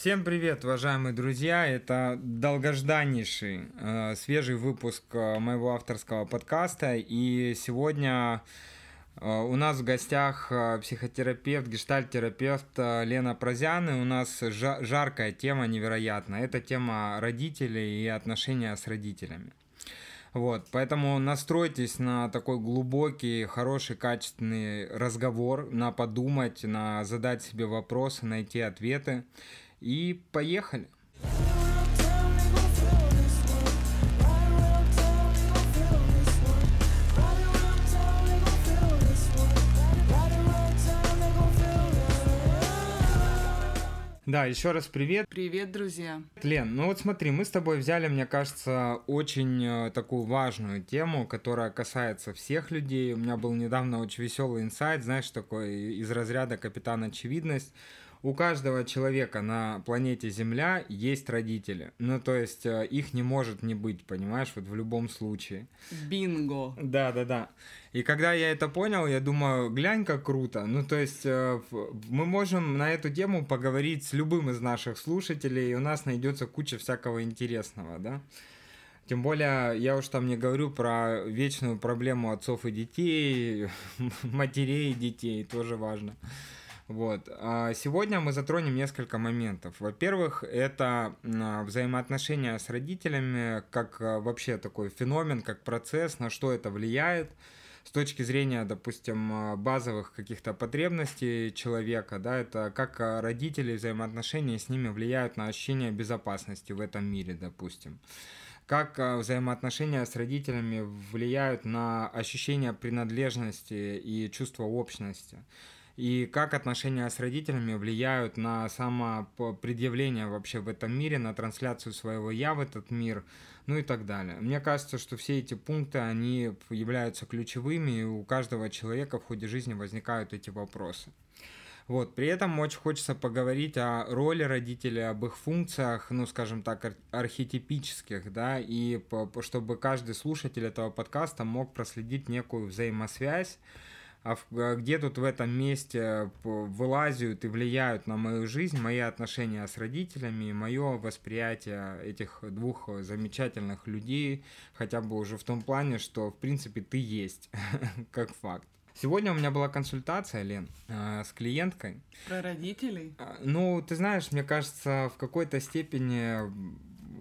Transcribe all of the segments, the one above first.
Всем привет, уважаемые друзья! Это долгожданнейший, э, свежий выпуск э, моего авторского подкаста. И сегодня э, у нас в гостях э, психотерапевт, гештальтерапевт э, Лена Прозян. И у нас жа- жаркая тема невероятная. Это тема родителей и отношения с родителями. Вот, поэтому настройтесь на такой глубокий, хороший, качественный разговор, на подумать, на задать себе вопросы, найти ответы. И поехали. Да, еще раз привет. Привет, друзья. Лен, ну вот смотри, мы с тобой взяли, мне кажется, очень э, такую важную тему, которая касается всех людей. У меня был недавно очень веселый инсайт, знаешь, такой из разряда капитан очевидность у каждого человека на планете Земля есть родители. Ну, то есть э, их не может не быть, понимаешь, вот в любом случае. Бинго. Да, да, да. И когда я это понял, я думаю, глянь, как круто. Ну, то есть э, мы можем на эту тему поговорить с любым из наших слушателей, и у нас найдется куча всякого интересного, да. Тем более, я уж там не говорю про вечную проблему отцов и детей, матерей и детей, тоже важно. Вот. А сегодня мы затронем несколько моментов. Во-первых, это а, взаимоотношения с родителями, как а, вообще такой феномен, как процесс, на что это влияет с точки зрения, допустим, базовых каких-то потребностей человека, да, это как родители взаимоотношения с ними влияют на ощущение безопасности в этом мире, допустим как взаимоотношения с родителями влияют на ощущение принадлежности и чувство общности и как отношения с родителями влияют на самопредъявление вообще в этом мире, на трансляцию своего «я» в этот мир, ну и так далее. Мне кажется, что все эти пункты, они являются ключевыми, и у каждого человека в ходе жизни возникают эти вопросы. Вот, при этом очень хочется поговорить о роли родителей, об их функциях, ну, скажем так, архетипических, да, и чтобы каждый слушатель этого подкаста мог проследить некую взаимосвязь а, а где тут в этом месте вылазят и влияют на мою жизнь, мои отношения с родителями, мое восприятие этих двух замечательных людей, хотя бы уже в том плане, что в принципе ты есть, как факт. Сегодня у меня была консультация, Лен, э, с клиенткой. Про родителей? Ну, ты знаешь, мне кажется, в какой-то степени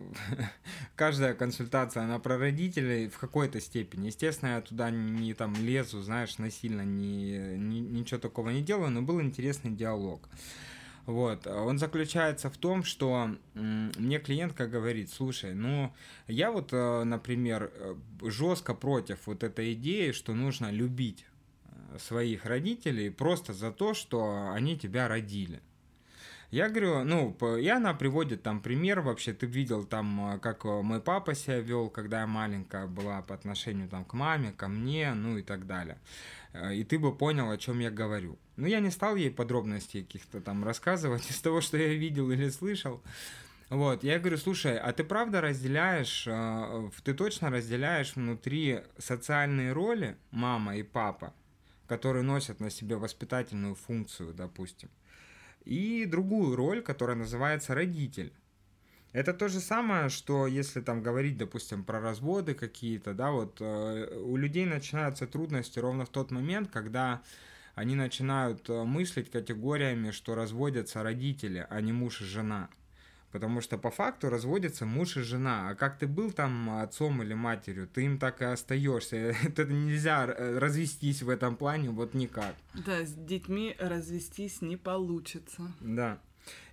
каждая консультация, она про родителей в какой-то степени. Естественно, я туда не там лезу, знаешь, насильно, не, не, ничего такого не делаю, но был интересный диалог. Вот, он заключается в том, что мне клиентка говорит, слушай, ну, я вот, э, например, э, жестко против вот этой идеи, что нужно любить э, своих родителей просто за то, что они тебя родили. Я говорю, ну, и она приводит там пример вообще, ты видел там, э, как э, мой папа себя вел, когда я маленькая была по отношению там к маме, ко мне, ну и так далее. Э, и ты бы понял, о чем я говорю. Ну, я не стал ей подробностей каких-то там рассказывать из того, что я видел или слышал. Вот, я говорю, слушай, а ты правда разделяешь, ты точно разделяешь внутри социальные роли мама и папа, которые носят на себе воспитательную функцию, допустим? И другую роль, которая называется родитель. Это то же самое, что если там говорить, допустим, про разводы какие-то, да, вот э, у людей начинаются трудности ровно в тот момент, когда они начинают э, мыслить категориями, что разводятся родители, а не муж и жена. Потому что по факту разводятся муж и жена. А как ты был там отцом или матерью, ты им так и остаешься. Это нельзя э, развестись в этом плане вот никак. Да, с детьми развестись не получится. Да.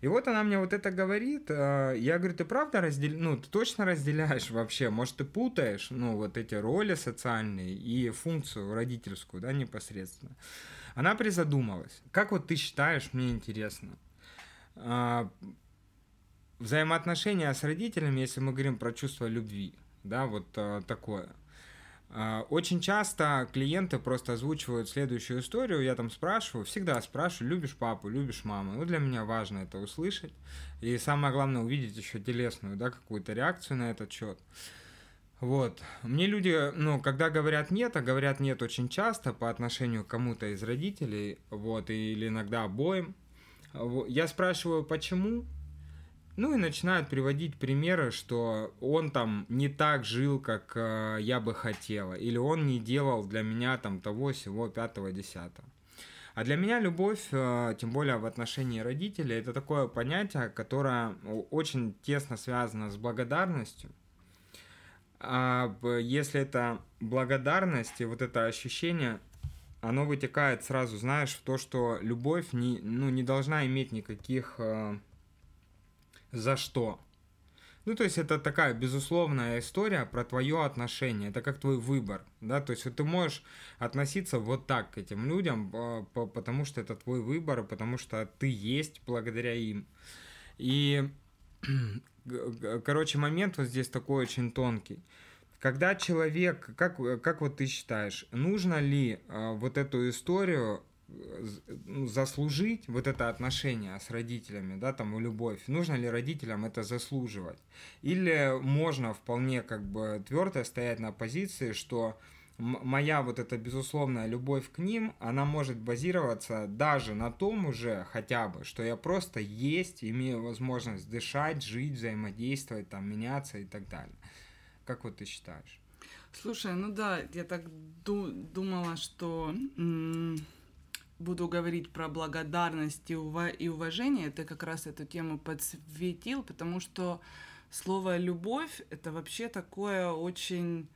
И вот она мне вот это говорит. Э, я говорю, ты правда разделяешь, ну, ты точно разделяешь вообще? Может, ты путаешь, ну, вот эти роли социальные и функцию родительскую, да, непосредственно. Она призадумалась. Как вот ты считаешь, мне интересно, а, взаимоотношения с родителями, если мы говорим про чувство любви, да, вот э, такое. Э, очень часто клиенты просто озвучивают следующую историю, я там спрашиваю, всегда спрашиваю, любишь папу, любишь маму. Ну, для меня важно это услышать. И самое главное, увидеть еще телесную, да, какую-то реакцию на этот счет. Вот. Мне люди, ну, когда говорят нет, а говорят нет очень часто по отношению к кому-то из родителей, вот, или иногда обоим, я спрашиваю, почему, Ну и начинают приводить примеры, что он там не так жил, как э, я бы хотела, или он не делал для меня там того, всего, пятого, десятого. А для меня любовь, э, тем более в отношении родителей, это такое понятие, которое очень тесно связано с благодарностью. А если это благодарность и вот это ощущение, оно вытекает сразу, знаешь, в то, что любовь не, ну, не должна иметь никаких э, за что. Ну, то есть это такая безусловная история про твое отношение, это как твой выбор, да, то есть вот ты можешь относиться вот так к этим людям, потому что это твой выбор, потому что ты есть благодаря им. И, короче, момент вот здесь такой очень тонкий. Когда человек, как, как вот ты считаешь, нужно ли э, вот эту историю заслужить вот это отношение с родителями, да, там, любовь, нужно ли родителям это заслуживать? Или можно вполне как бы твердо стоять на позиции, что моя вот эта безусловная любовь к ним, она может базироваться даже на том уже хотя бы, что я просто есть, имею возможность дышать, жить, взаимодействовать, там, меняться и так далее. Как вот ты считаешь? Слушай, ну да, я так ду- думала, что буду говорить про благодарность и, ув- и уважение, ты как раз эту тему подсветил, потому что слово «любовь» — это вообще такое очень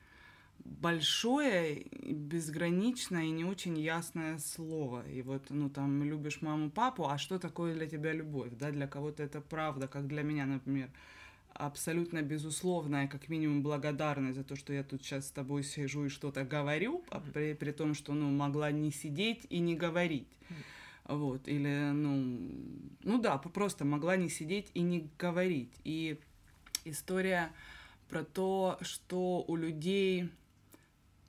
большое, безграничное и не очень ясное слово. И вот, ну, там, любишь маму, папу, а что такое для тебя любовь, да? Для кого-то это правда, как для меня, например абсолютно безусловная, как минимум, благодарность за то, что я тут сейчас с тобой сижу и что-то говорю, а при, при том, что, ну, могла не сидеть и не говорить. Вот, или, ну, ну да, просто могла не сидеть и не говорить. И история про то, что у людей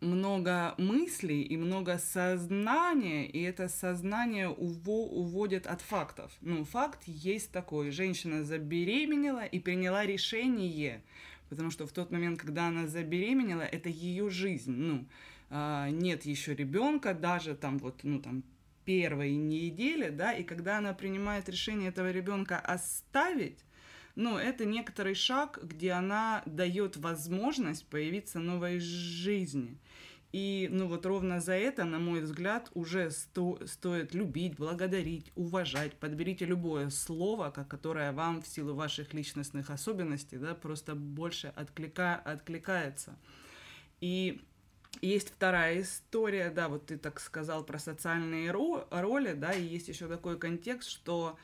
много мыслей и много сознания, и это сознание уво уводит от фактов. Ну, факт есть такой. Женщина забеременела и приняла решение, потому что в тот момент, когда она забеременела, это ее жизнь. Ну, э, нет еще ребенка, даже там вот, ну, там, первой недели, да, и когда она принимает решение этого ребенка оставить, ну, это некоторый шаг, где она дает возможность появиться новой жизни. И, ну, вот ровно за это, на мой взгляд, уже сто, стоит любить, благодарить, уважать. Подберите любое слово, которое вам в силу ваших личностных особенностей, да, просто больше отклика, откликается. И есть вторая история, да, вот ты так сказал про социальные ро- роли, да, и есть еще такой контекст, что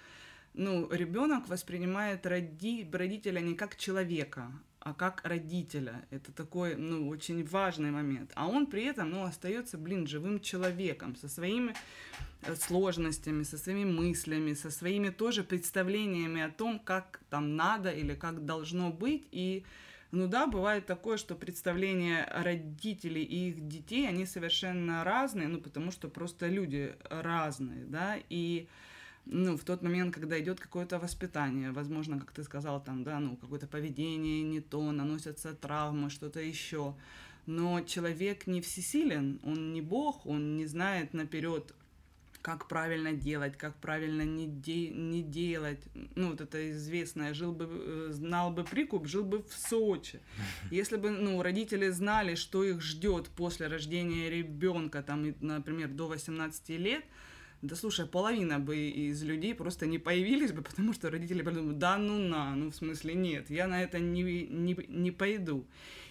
ну, ребенок воспринимает роди, родителя не как человека, а как родителя. Это такой, ну, очень важный момент. А он при этом, ну, остается, блин, живым человеком, со своими э, сложностями, со своими мыслями, со своими тоже представлениями о том, как там надо или как должно быть. И, ну да, бывает такое, что представления родителей и их детей, они совершенно разные, ну, потому что просто люди разные, да, и ну, в тот момент, когда идет какое-то воспитание, возможно, как ты сказал, там, да, ну, какое-то поведение не то, наносятся травмы, что-то еще. Но человек не всесилен, он не бог, он не знает наперед, как правильно делать, как правильно не, де- не делать. Ну, вот это известное, жил бы, э, знал бы прикуп, жил бы в Сочи. Если бы, ну, родители знали, что их ждет после рождения ребенка, там, например, до 18 лет, да слушай, половина бы из людей просто не появились бы, потому что родители подумают, да ну на, ну в смысле нет, я на это не, не, не пойду.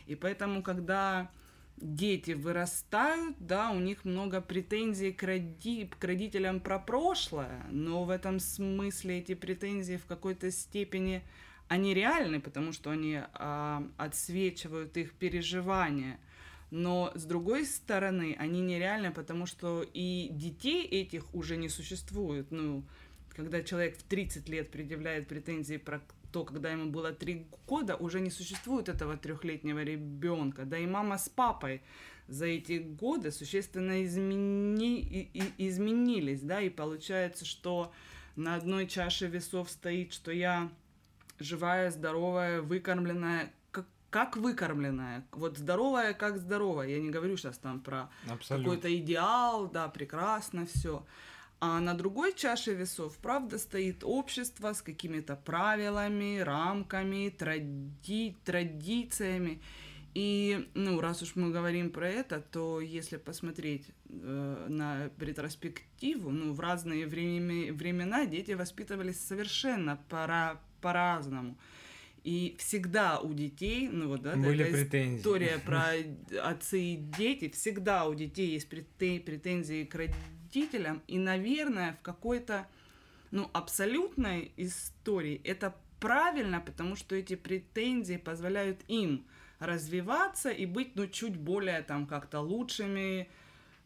И поэтому, когда дети вырастают, да, у них много претензий к, роди, к родителям про прошлое, но в этом смысле эти претензии в какой-то степени они реальны, потому что они а, отсвечивают их переживания – но с другой стороны, они нереальны, потому что и детей этих уже не существует. Ну, когда человек в 30 лет предъявляет претензии про то, когда ему было 3 года, уже не существует этого трехлетнего ребенка. Да и мама с папой за эти годы существенно измени... и, изменились, да, и получается, что на одной чаше весов стоит, что я живая, здоровая, выкормленная, как выкормленная, вот здоровая, как здоровая. Я не говорю сейчас там про какой-то идеал, да, прекрасно все. А на другой чаше весов, правда, стоит общество с какими-то правилами, рамками, тради традициями. И, ну, раз уж мы говорим про это, то если посмотреть э, на ретроспективу, ну, в разные времена, времена дети воспитывались совершенно пора, по-разному. И всегда у детей, ну вот, да, Были претензии. история про отцы и дети, всегда у детей есть претензии к родителям, и, наверное, в какой-то, ну, абсолютной истории это правильно, потому что эти претензии позволяют им развиваться и быть, ну, чуть более там как-то лучшими,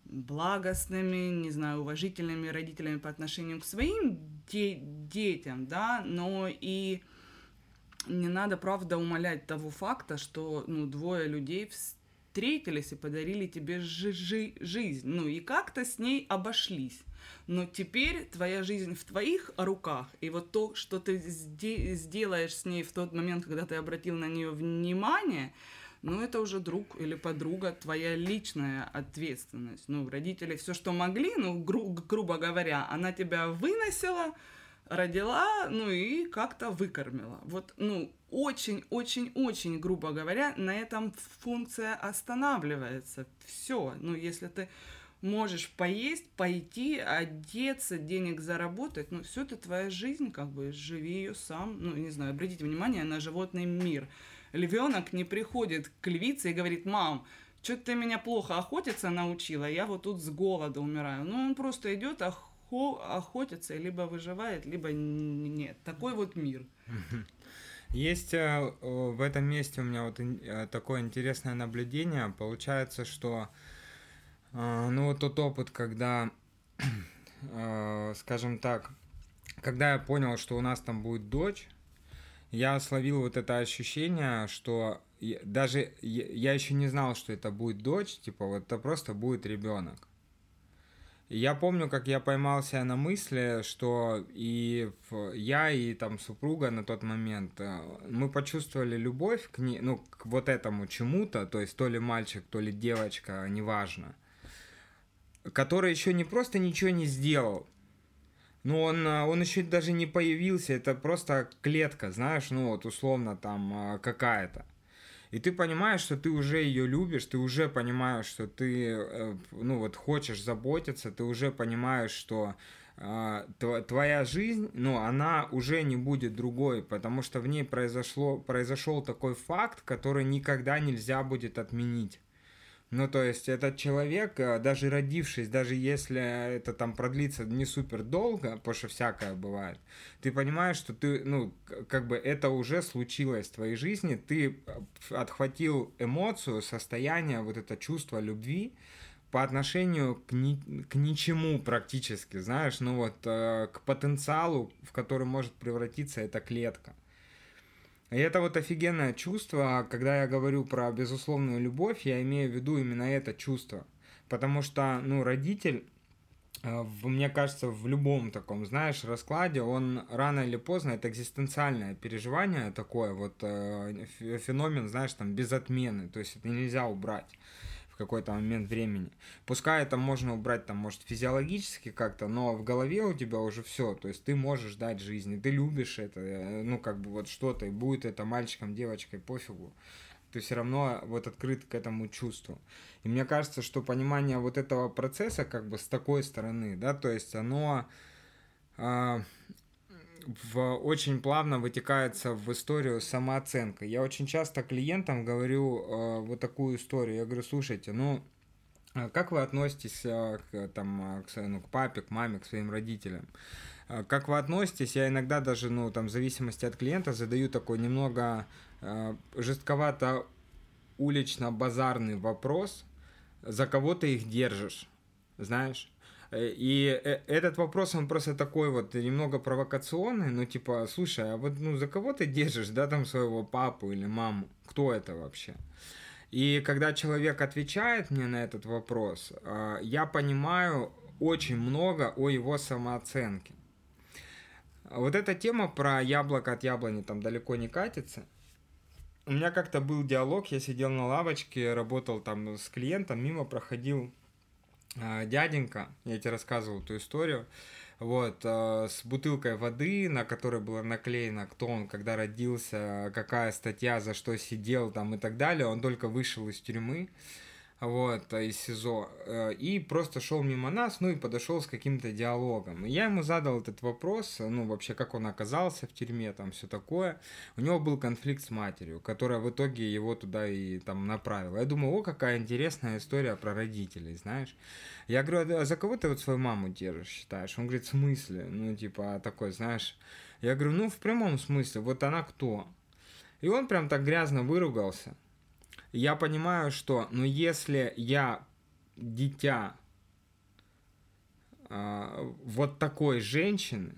благостными, не знаю, уважительными родителями по отношению к своим де- детям, да, но и не надо, правда, умолять того факта, что, ну, двое людей встретились и подарили тебе жи- жи- жизнь, ну, и как-то с ней обошлись. Но теперь твоя жизнь в твоих руках, и вот то, что ты сделаешь с ней в тот момент, когда ты обратил на нее внимание, ну, это уже друг или подруга, твоя личная ответственность. Ну, родители все, что могли, ну, гру- грубо говоря, она тебя выносила, родила, ну и как-то выкормила. Вот, ну, очень-очень-очень, грубо говоря, на этом функция останавливается. Все. Ну, если ты можешь поесть, пойти, одеться, денег заработать, ну, все это твоя жизнь, как бы, живи ее сам. Ну, не знаю, обратите внимание на животный мир. Львенок не приходит к львице и говорит, мам, что ты меня плохо охотиться научила, я вот тут с голода умираю. Ну, он просто идет, охо- охотится, либо выживает, либо нет. Такой вот мир. Есть э, в этом месте у меня вот э, такое интересное наблюдение. Получается, что э, ну вот тот опыт, когда, скажем так, когда я понял, что у нас там будет дочь, я словил вот это ощущение, что даже я еще не знал, что это будет дочь, типа вот это просто будет ребенок. Я помню, как я поймался на мысли, что и я, и там супруга на тот момент, э, мы почувствовали любовь к ней, ну, к вот этому чему-то, то есть то ли мальчик, то ли девочка, неважно, который еще не просто ничего не сделал, ну, он, э, он еще даже не появился, это просто клетка, знаешь, ну вот условно там э, какая-то и ты понимаешь, что ты уже ее любишь, ты уже понимаешь, что ты, э, ну вот, хочешь заботиться, ты уже понимаешь, что э, твоя жизнь, ну, она уже не будет другой, потому что в ней произошло, произошел такой факт, который никогда нельзя будет отменить. Ну, то есть этот человек, э, даже родившись, даже если это там продлится не супер долго, потому что всякое бывает, ты понимаешь, что ты, ну, как бы это уже случилось в твоей жизни, ты э, отхватил эмоцию, состояние, вот это чувство любви по отношению к, ни, к ничему практически, знаешь, ну вот, э, к потенциалу, в который может превратиться эта клетка. И это вот офигенное чувство, когда я говорю про безусловную любовь, я имею в виду именно это чувство. Потому что, ну, родитель, э, мне кажется, в любом таком, знаешь, раскладе, он рано или поздно, это экзистенциальное переживание такое, вот э, феномен, знаешь, там, без отмены, то есть это нельзя убрать какой-то момент времени. Пускай это можно убрать, там, может, физиологически как-то, но в голове у тебя уже все, то есть ты можешь дать жизни, ты любишь это, э, ну, как бы вот что-то, и будет это мальчиком, девочкой, пофигу. Ты все равно вот открыт к этому чувству. И мне кажется, что понимание вот этого процесса как бы с такой стороны, да, то есть оно э, в, очень плавно вытекается в историю самооценка. Я очень часто клиентам говорю э, вот такую историю. Я говорю, слушайте, ну, а как вы относитесь э, к, там, к, ну, к папе, к маме, к своим родителям? Э, как вы относитесь? Я иногда даже, ну, там, в зависимости от клиента задаю такой немного э, жестковато улично-базарный вопрос, за кого ты их держишь, знаешь? Э, и э, этот вопрос, он просто такой вот немного провокационный, ну типа, слушай, а вот ну за кого ты держишь, да, там своего папу или маму? Кто это вообще? И когда человек отвечает мне на этот вопрос, а, я понимаю очень много о его самооценке. Вот эта тема про яблоко от яблони там далеко не катится. У меня как-то был диалог, я сидел на лавочке, работал там с клиентом, мимо проходил дяденька, я тебе рассказывал эту историю, вот, э, с бутылкой воды, на которой было наклеено, кто он, когда родился, какая статья, за что сидел там и так далее. Он только вышел из тюрьмы вот, из СИЗО, э, и просто шел мимо нас, ну и подошел с каким-то диалогом. И я ему задал этот вопрос, ну вообще, как он оказался в тюрьме, там все такое. У него был конфликт с матерью, которая в итоге его туда и там направила. Я думаю, о, какая интересная история про родителей, знаешь. Я говорю, а за кого ты вот свою маму держишь, считаешь? Он говорит, в смысле? Ну, типа, такой, знаешь. Я говорю, ну, в прямом смысле, вот она кто? И он прям так грязно выругался я понимаю, что, ну, если я дитя э, вот такой женщины,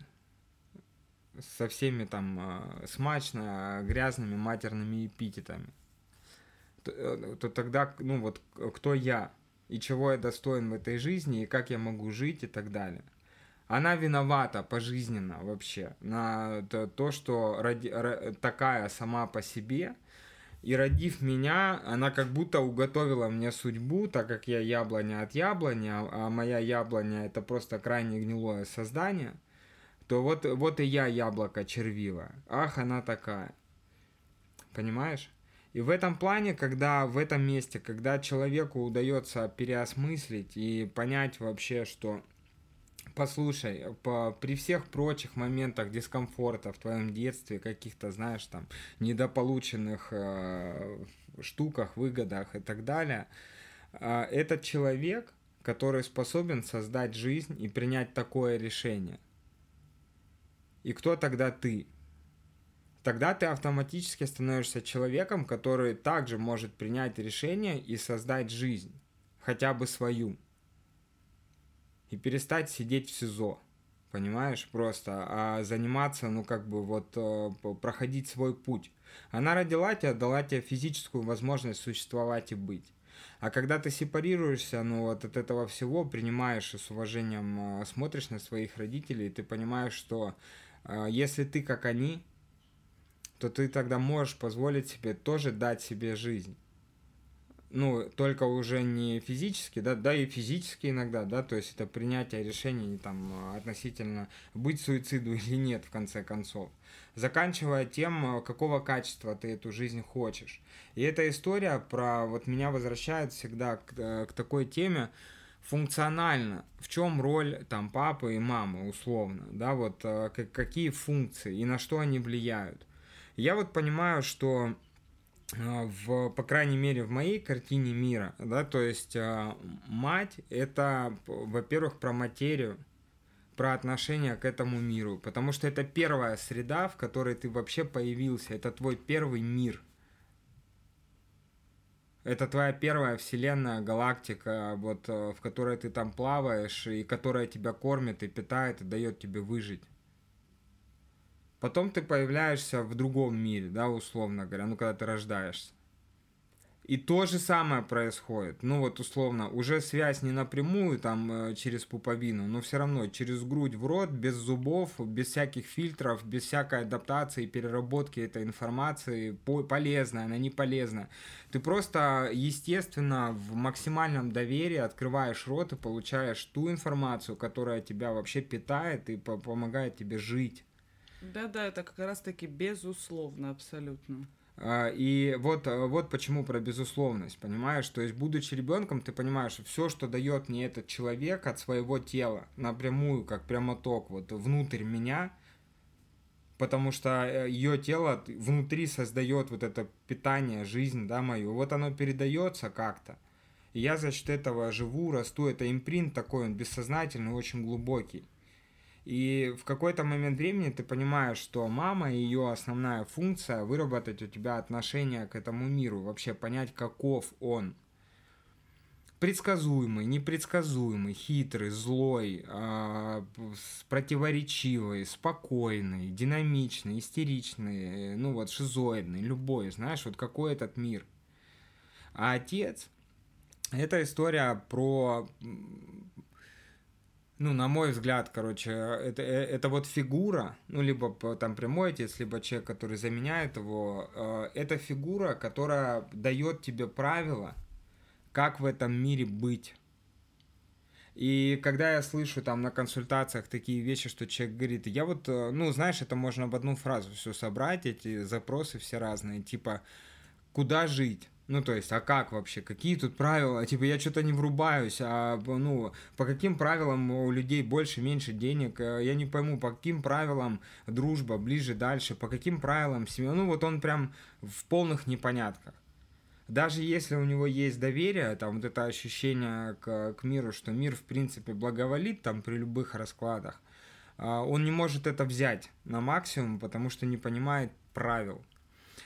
со всеми там э, смачно грязными матерными эпитетами, то, э, то тогда, ну вот, кто я, и чего я достоин в этой жизни, и как я могу жить, и так далее. Она виновата пожизненно вообще на то, что ради, такая сама по себе – и родив меня, она как будто уготовила мне судьбу, так как я яблоня от яблони, а, а моя яблоня это просто крайне гнилое создание, то вот, вот и я яблоко червивое. Ах, она такая. Понимаешь? И в этом плане, когда в этом месте, когда человеку удается переосмыслить и понять вообще, что Послушай, по, при всех прочих моментах дискомфорта в твоем детстве, каких-то, знаешь, там, недополученных э, штуках, выгодах и так далее, э, этот человек, который способен создать жизнь и принять такое решение. И кто тогда ты? Тогда ты автоматически становишься человеком, который также может принять решение и создать жизнь, хотя бы свою и перестать сидеть в СИЗО, понимаешь, просто, а заниматься, ну, как бы вот э, проходить свой путь. Она родила тебя, дала тебе физическую возможность существовать и быть. А когда ты сепарируешься, ну, вот от этого всего, принимаешь и с уважением э, смотришь на своих родителей, ты понимаешь, что э, если ты как они, то ты тогда можешь позволить себе тоже дать себе жизнь ну, только уже не физически, да, да и физически иногда, да, то есть это принятие решений там относительно быть суициду или нет, в конце концов. Заканчивая тем, какого качества ты эту жизнь хочешь. И эта история про, вот меня возвращает всегда к, э, к такой теме, функционально, в чем роль там папы и мамы условно, да, вот э, какие функции и на что они влияют. Я вот понимаю, что а, в, по крайней мере, в моей картине мира, да, то есть э, мать это, во-первых, про материю, про отношение к этому миру, потому что это первая среда, в которой ты вообще появился, это твой первый мир. Это твоя первая вселенная, галактика, вот, э, в которой ты там плаваешь, и которая тебя кормит и питает, и дает тебе выжить. Потом ты появляешься в другом мире, да, условно говоря, ну, когда ты рождаешься. И то же самое происходит. Ну вот условно, уже связь не напрямую там э, через пуповину, но все равно через грудь в рот, без зубов, без всяких фильтров, без всякой адаптации, переработки этой информации, полезная, она не полезна. Ты просто, естественно, в максимальном доверии открываешь рот и получаешь ту информацию, которая тебя вообще питает и помогает тебе жить. Да-да, это как раз-таки безусловно, абсолютно. А, и вот, вот почему про безусловность, понимаешь? То есть, будучи ребенком, ты понимаешь, что все, что дает мне этот человек от своего тела, напрямую, как прямоток, вот внутрь меня, потому что э, ее тело внутри создает вот это питание, жизнь, да, мою, вот оно передается как-то. И я за счет этого живу, расту, это импринт такой, он бессознательный, очень глубокий. И в какой-то момент времени ты понимаешь, что мама, ее основная функция выработать у тебя отношение к этому миру, вообще понять, каков он. Предсказуемый, непредсказуемый, хитрый, злой, э, противоречивый, спокойный, динамичный, истеричный, ну вот шизоидный, любой, знаешь, вот какой этот мир. А отец, это история про ну, на мой взгляд, короче, это, э, это вот фигура, ну, либо там прямой отец, либо человек, который заменяет его, э, это фигура, которая дает тебе правила, как в этом мире быть. И когда я слышу там на консультациях такие вещи, что человек говорит, я вот, э, ну, знаешь, это можно в одну фразу все собрать, эти запросы все разные, типа, куда жить? Ну, то есть, а как вообще? Какие тут правила? Типа, я что-то не врубаюсь, а, ну, по каким правилам у людей больше, меньше денег? Э, я не пойму, по каким правилам дружба ближе, дальше? По каким правилам семья? Ну, вот он прям в полных непонятках даже если у него есть доверие, там вот это ощущение к, к миру, что мир в принципе благоволит там при любых раскладах, а, он не может это взять на максимум, потому что не понимает правил.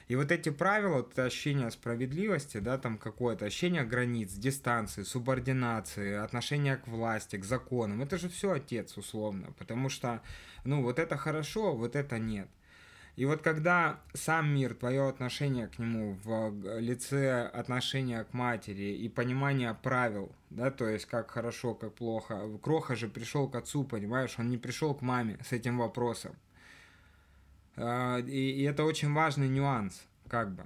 И вот эти правила, вот это ощущение справедливости, да, там какое-то ощущение границ, дистанции, субординации, отношение к власти, к законам, это же все отец условно, потому что, ну, вот это хорошо, вот это нет. И вот когда сам мир, твое отношение к нему в лице отношения к матери и понимание правил, да, то есть как хорошо, как плохо. Кроха же пришел к отцу, понимаешь, он не пришел к маме с этим вопросом. А, и, и это очень важный нюанс, как бы.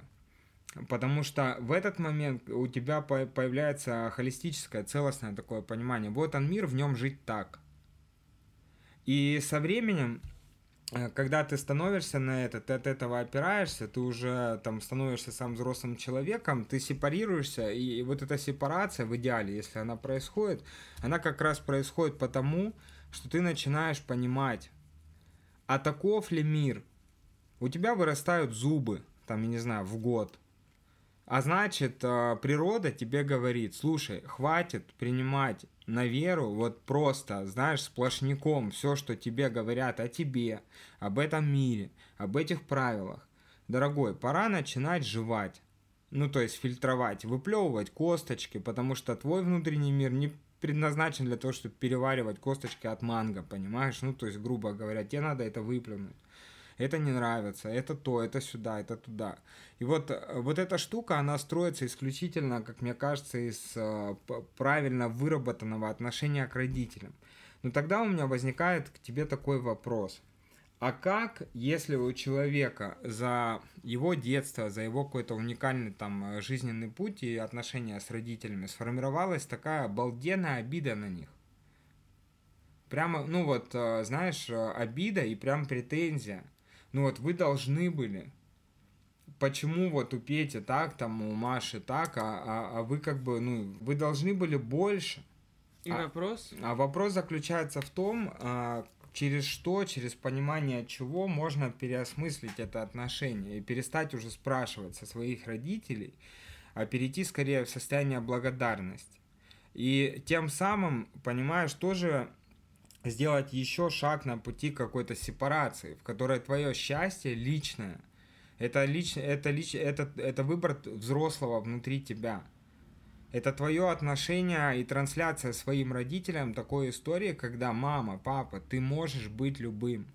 Потому что в этот момент у тебя появляется холистическое, целостное такое понимание. Вот он мир, в нем жить так. И со временем Э, когда ты становишься на это, ты от этого опираешься, ты уже там становишься сам взрослым человеком, ты сепарируешься, и вот эта сепарация в идеале, если она происходит, она как раз происходит потому, что ты начинаешь понимать, а таков ли мир? У тебя вырастают зубы, там, я не знаю, в год, а значит, э, природа тебе говорит, слушай, хватит принимать на веру вот просто, знаешь, сплошняком все, что тебе говорят о тебе, об этом мире, об этих правилах. Дорогой, пора начинать жевать. Ну, то есть фильтровать, выплевывать косточки, потому что твой внутренний мир не предназначен для того, чтобы переваривать косточки от манго, понимаешь? Ну, то есть, грубо говоря, тебе надо это выплюнуть это не нравится, это то, это сюда, это туда. И вот, э, вот эта штука, она строится исключительно, как мне кажется, из э, правильно выработанного отношения к родителям. Но тогда у меня возникает к тебе такой вопрос. А как, если у человека за его детство, за его какой-то уникальный там э, жизненный путь и отношения с родителями сформировалась такая обалденная обида на них? Прямо, ну вот, знаешь, обида и прям претензия – ну вот вы должны были. Почему вот у Пети так, там у Маши так, а, а, а вы как бы, ну, вы должны были больше. И а, вопрос? А вопрос заключается в том, а, через что, через понимание чего можно переосмыслить это отношение и перестать уже спрашивать со своих родителей, а перейти скорее в состояние благодарности. И тем самым, понимаешь, тоже сделать еще шаг на пути какой-то сепарации, в которой твое счастье личное. Это, лич, это, лич, это, это выбор взрослого внутри тебя. Это твое отношение и трансляция своим родителям такой истории, когда мама, папа, ты можешь быть любым.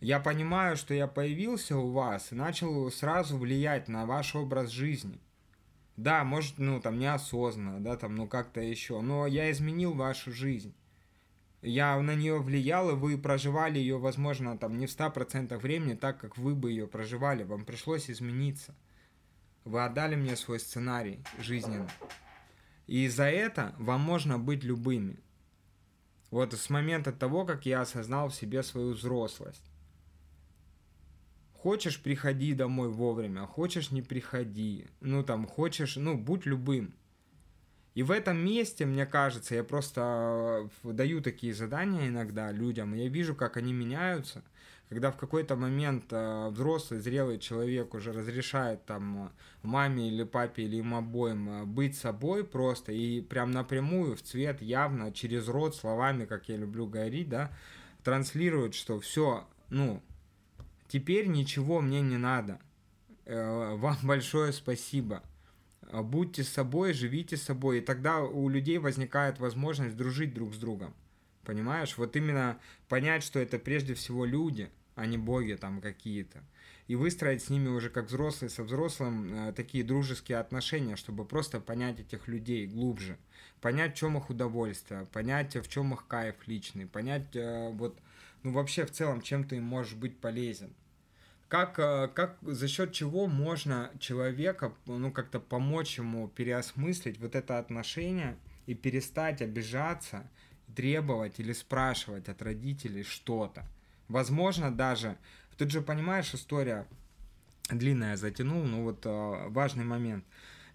Я понимаю, что я появился у вас и начал сразу влиять на ваш образ жизни. Да, может, ну, там, неосознанно, да, там, ну, как-то еще. Но я изменил вашу жизнь. Я на нее влиял, и вы проживали ее, возможно, там, не в 100% времени так, как вы бы ее проживали. Вам пришлось измениться. Вы отдали мне свой сценарий жизненный. И за это вам можно быть любыми. Вот с момента того, как я осознал в себе свою взрослость. Хочешь, приходи домой вовремя, хочешь, не приходи. Ну, там, хочешь, ну, будь любым. И в этом месте, мне кажется, я просто э, даю такие задания иногда людям, и я вижу, как они меняются, когда в какой-то момент э, взрослый, зрелый человек уже разрешает там маме или папе или им обоим э, быть собой просто и прям напрямую в цвет явно через рот словами, как я люблю говорить, да, транслирует, что все, ну, Теперь ничего мне не надо. Э, вам большое спасибо. Э, будьте собой, живите собой, и тогда у людей возникает возможность дружить друг с другом. Понимаешь? Вот именно понять, что это прежде всего люди, а не боги там какие-то. И выстроить с ними уже как взрослый со взрослым э, такие дружеские отношения, чтобы просто понять этих людей глубже. Понять, в чем их удовольствие, понять, в чем их кайф личный, понять вот ну вообще в целом, чем ты можешь быть полезен. Как, э, как, за счет чего можно человека, ну, как-то помочь ему переосмыслить вот это отношение и перестать обижаться, требовать или спрашивать от родителей что-то. Возможно, даже, тут же понимаешь, история длинная затянул, но вот э, важный момент.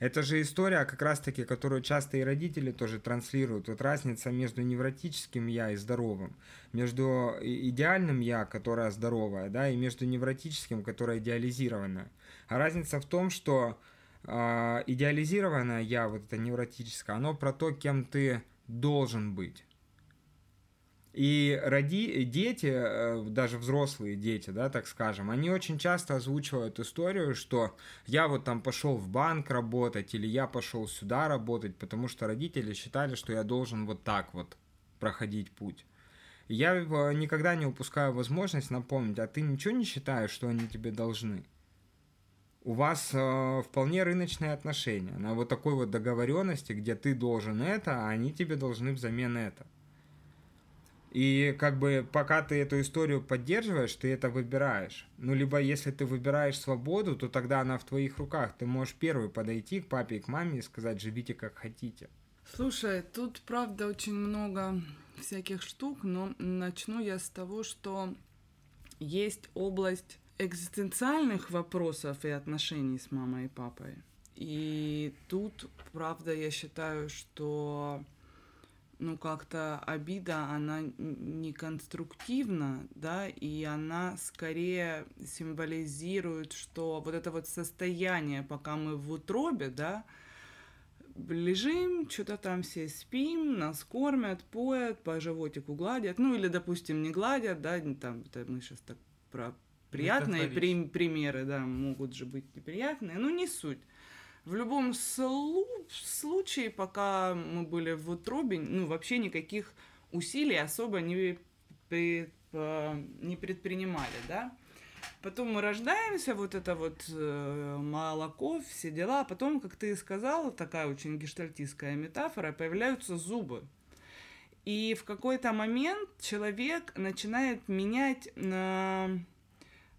Это же история, как раз-таки, которую часто и родители тоже транслируют. Вот разница между невротическим я и здоровым. Между идеальным я, которое здоровое, да, и между невротическим, которое идеализированное. А разница в том, что э, идеализированное я, вот это невротическое, оно про то, кем ты должен быть. И роди, дети, э, даже взрослые дети, да, так скажем, они очень часто озвучивают историю, что я вот там пошел в банк работать или я пошел сюда работать, потому что родители считали, что я должен вот так вот проходить путь. Я никогда не упускаю возможность напомнить, а ты ничего не считаешь, что они тебе должны? У вас э, вполне рыночные отношения на вот такой вот договоренности, где ты должен это, а они тебе должны взамен это. И как бы пока ты эту историю поддерживаешь, ты это выбираешь. Ну, либо если ты выбираешь свободу, то тогда она в твоих руках. Ты можешь первый подойти к папе и к маме и сказать, живите как хотите. Слушай, тут правда очень много всяких штук, но начну я с того, что есть область экзистенциальных вопросов и отношений с мамой и папой. И тут, правда, я считаю, что ну, как-то обида, она не конструктивна, да, и она скорее символизирует, что вот это вот состояние, пока мы в утробе, да, лежим, что-то там все спим, нас кормят, поят, по животику гладят, ну, или, допустим, не гладят, да, там, это мы сейчас так про приятные при, примеры, да, могут же быть неприятные, но не суть. В любом случае, пока мы были в утробе, ну, вообще никаких усилий особо не, при, не предпринимали, да. Потом мы рождаемся, вот это вот э, молоко, все дела. А потом, как ты сказала, такая очень гештальтистская метафора, появляются зубы. И в какой-то момент человек начинает менять на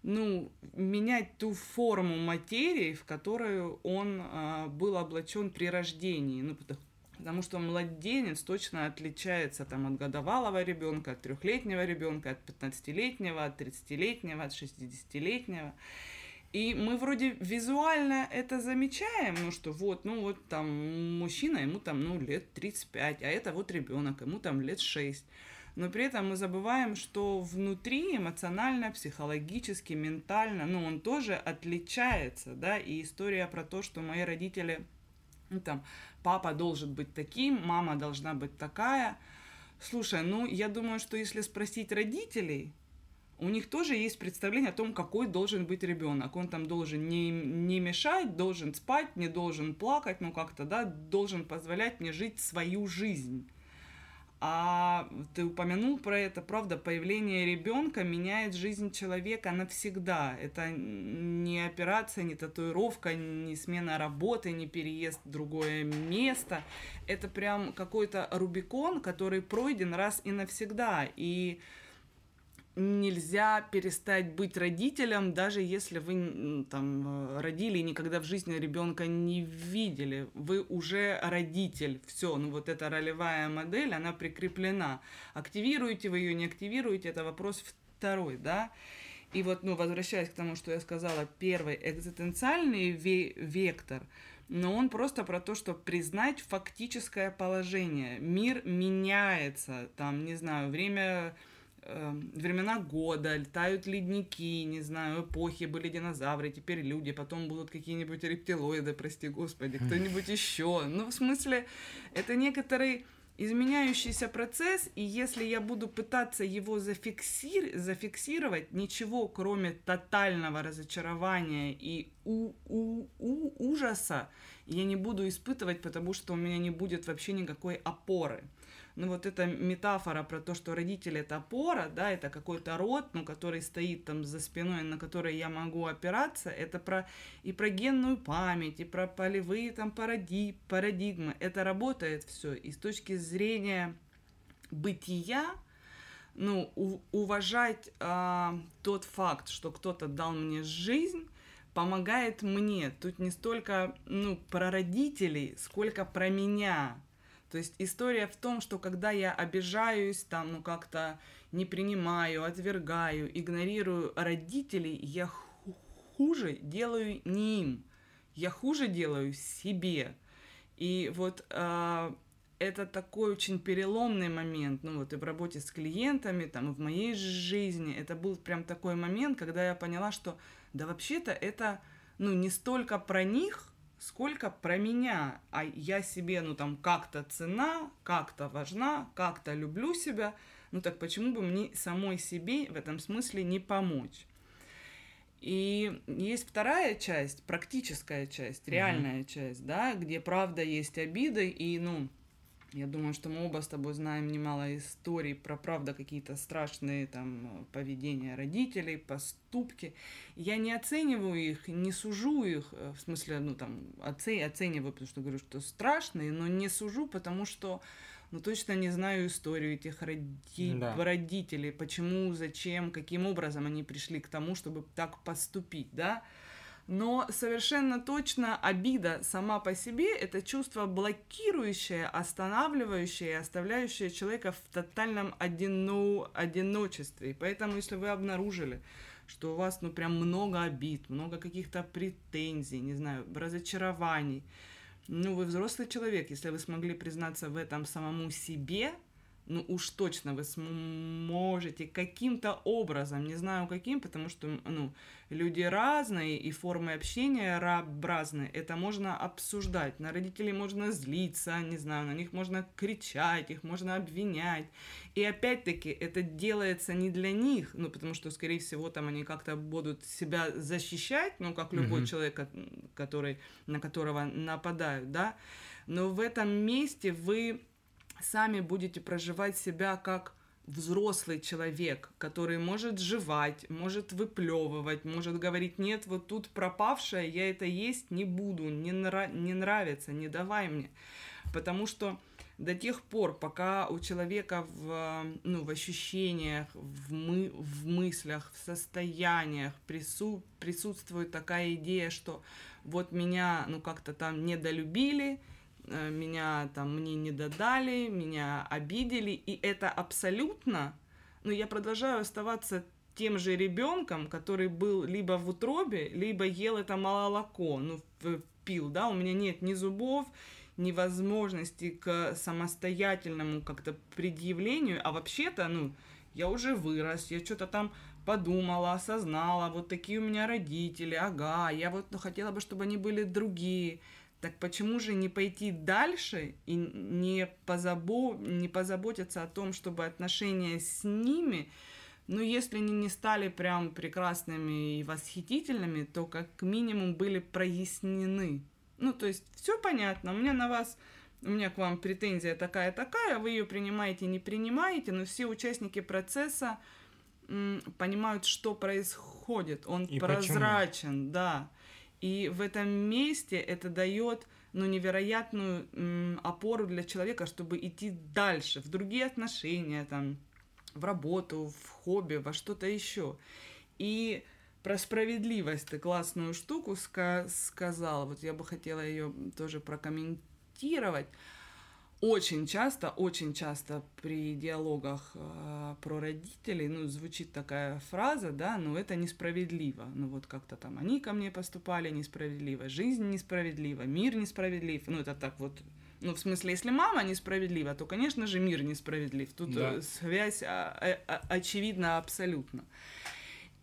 ну, менять ту форму материи, в которую он а, был облачен при рождении. Ну, потому что младенец точно отличается там, от годовалого ребенка, от трехлетнего ребенка, от 15-летнего, от 30-летнего, от 60-летнего. И мы вроде визуально это замечаем, ну что вот, ну вот там мужчина, ему там, ну, лет 35, а это вот ребенок, ему там лет 6 но при этом мы забываем, что внутри эмоционально, психологически, ментально, ну, он тоже отличается, да, и история про то, что мои родители, ну, там, папа должен быть таким, мама должна быть такая. Слушай, ну, я думаю, что если спросить родителей, у них тоже есть представление о том, какой должен быть ребенок. Он там должен не, не мешать, должен спать, не должен плакать, ну как-то, да, должен позволять мне жить свою жизнь. А ты упомянул про это, правда, появление ребенка меняет жизнь человека навсегда. Это не операция, не татуировка, не смена работы, не переезд в другое место. Это прям какой-то Рубикон, который пройден раз и навсегда. И нельзя перестать быть родителем, даже если вы там родили и никогда в жизни ребенка не видели. Вы уже родитель. Все, ну вот эта ролевая модель, она прикреплена. Активируете вы ее, не активируете, это вопрос второй, да. И вот, ну, возвращаясь к тому, что я сказала, первый экзистенциальный ве- вектор, но он просто про то, что признать фактическое положение. Мир меняется, там, не знаю, время э, времена года, летают ледники, не знаю, эпохи, были динозавры, теперь люди, потом будут какие-нибудь рептилоиды, прости господи, кто-нибудь еще. Ну, в смысле, это некоторый изменяющийся процесс, и если я буду пытаться его зафиксир... зафиксировать, ничего кроме тотального разочарования и у... У... У... ужаса я не буду испытывать, потому что у меня не будет вообще никакой опоры ну вот эта метафора про то, что родители это опора, да, это какой-то род, ну, который стоит там за спиной, на который я могу опираться, это про и про генную память, и про полевые там паради, парадигмы. Это работает все. И с точки зрения бытия, ну, у, уважать а, тот факт, что кто-то дал мне жизнь, помогает мне. Тут не столько, ну, про родителей, сколько про меня. То есть история в том, что когда я обижаюсь, там, ну как-то не принимаю, отвергаю, игнорирую родителей, я хуже делаю не им, я хуже делаю себе. И вот э, это такой очень переломный момент, ну вот и в работе с клиентами, там и в моей жизни, это был прям такой момент, когда я поняла, что да вообще-то это, ну не столько про них, сколько про меня, а я себе, ну там как-то цена, как-то важна, как-то люблю себя, ну так почему бы мне самой себе в этом смысле не помочь? И есть вторая часть, практическая часть, реальная mm-hmm. часть, да, где правда есть обиды, и, ну, я думаю, что мы оба с тобой знаем немало историй про, правда, какие-то страшные там поведения родителей, поступки. Я не оцениваю их, не сужу их, э, в смысле, ну там, оце- оцениваю, потому что говорю, что страшные, но не сужу, потому что ну, точно не знаю историю этих роди... да. родителей, почему, зачем, каким образом они пришли к тому, чтобы так поступить, да. Но совершенно точно обида сама по себе — это чувство блокирующее, останавливающее, оставляющее человека в тотальном одино... одиночестве. И поэтому, если вы обнаружили, что у вас, ну, прям много обид, много каких-то претензий, не знаю, разочарований, ну, вы взрослый человек, если вы смогли признаться в этом самому себе, ну уж точно вы сможете каким-то образом, не знаю каким, потому что ну, люди разные и формы общения разные, это можно обсуждать. На родителей можно злиться, не знаю, на них можно кричать, их можно обвинять. И опять-таки это делается не для них, ну потому что, скорее всего, там они как-то будут себя защищать, ну как любой mm-hmm. человек, который, на которого нападают, да. Но в этом месте вы сами будете проживать себя как взрослый человек, который может жевать, может выплевывать, может говорить, нет, вот тут пропавшее, я это есть не буду, не, нра- не нравится, не давай мне. Потому что до тех пор, пока у человека в, ну, в ощущениях, в, мы, в мыслях, в состояниях прису, присутствует такая идея, что вот меня, ну, как-то там недолюбили, меня там мне не додали, меня обидели, и это абсолютно, ну, я продолжаю оставаться тем же ребенком, который был либо в утробе, либо ел это молоко, ну, пил, да, у меня нет ни зубов, ни возможности к самостоятельному как-то предъявлению, а вообще-то, ну, я уже вырос, я что-то там подумала, осознала, вот такие у меня родители, ага, я вот ну, хотела бы, чтобы они были другие, так почему же не пойти дальше и не, позабо... не позаботиться о том, чтобы отношения с ними, ну, если они не стали прям прекрасными и восхитительными, то как минимум были прояснены. Ну, то есть все понятно, у меня на вас, у меня к вам претензия такая-такая, вы ее принимаете, не принимаете, но все участники процесса м, понимают, что происходит. Он и прозрачен, почему? да. И в этом месте это дает ну, невероятную м, опору для человека, чтобы идти дальше, в другие отношения, там, в работу, в хобби, во что-то еще. И про справедливость ты классную штуку ска- сказала. Вот я бы хотела ее тоже прокомментировать очень часто, очень часто при диалогах э, про родителей, ну, звучит такая фраза, да, ну, это несправедливо. Ну, вот как-то там они ко мне поступали несправедливо, жизнь несправедлива, мир несправедлив. Ну, это так вот ну, в смысле, если мама несправедлива, то, конечно же, мир несправедлив. Тут да. связь а, а, а, очевидна абсолютно.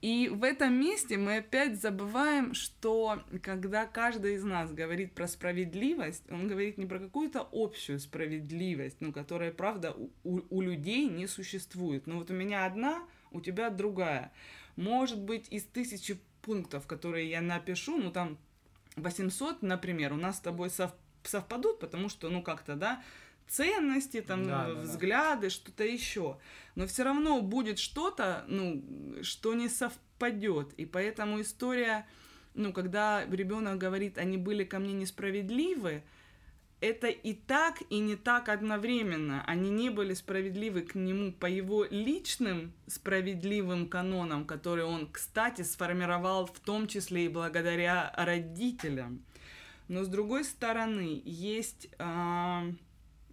И в этом месте мы опять забываем, что когда каждый из нас говорит про справедливость, он говорит не про какую-то общую справедливость, ну, которая, правда, у, у людей не существует. Ну, вот у меня одна, у тебя другая. Может быть, из тысячи пунктов, которые я напишу, ну, там 800, например, у нас с тобой сов совпадут, потому что, ну, как-то, да, ценности, там, да, да, взгляды, да. что-то еще. Но все равно будет что-то, ну, что не совпадет. И поэтому история, ну, когда ребенок говорит, они были ко мне несправедливы, это и так, и не так одновременно. Они не были справедливы к нему по его личным справедливым канонам, которые он, кстати, сформировал в том числе и благодаря родителям. Но с другой стороны, есть... Э-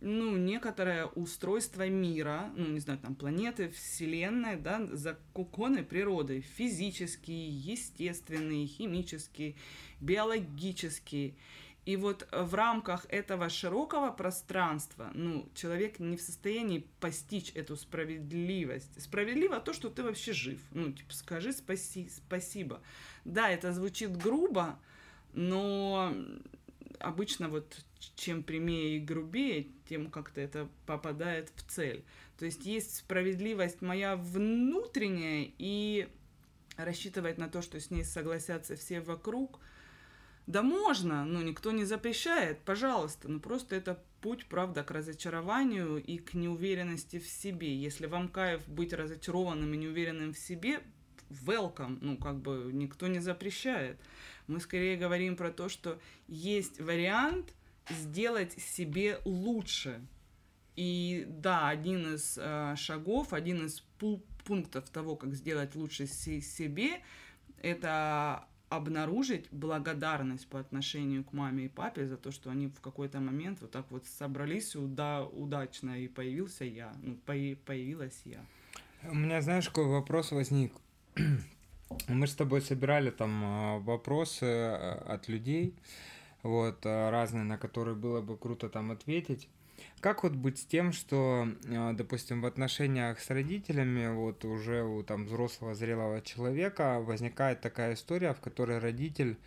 ну, некоторое устройство мира, ну, не знаю, там, планеты, Вселенной, да, законы природы, физические, естественные, химические, биологические. И вот в рамках этого широкого пространства, ну, человек не в состоянии постичь эту справедливость. Справедливо то, что ты вообще жив. Ну, типа, скажи спаси, спасибо. Да, это звучит грубо, но обычно вот чем прямее и грубее, тем как-то это попадает в цель. То есть есть справедливость моя внутренняя, и рассчитывать на то, что с ней согласятся все вокруг – да можно, ну никто не запрещает, пожалуйста, ну просто это путь, правда, к разочарованию и к неуверенности в себе. Если вам кайф быть разочарованным и неуверенным в себе, welcome, ну как бы никто не запрещает. Мы скорее говорим про то, что есть вариант сделать себе лучше. И да, один из э, шагов, один из пунктов того, как сделать лучше себе, это обнаружить благодарность по отношению к маме и папе за то, что они в какой-то момент вот так вот собрались уда удачно, и появился я, ну, по появилась я. У меня, знаешь, какой вопрос возник? Мы с тобой собирали там а, вопросы а, от людей, вот, а, разные, на которые было бы круто там ответить. Как вот быть с тем, что, допустим, в отношениях с родителями, вот уже у там взрослого зрелого человека возникает такая история, в которой родитель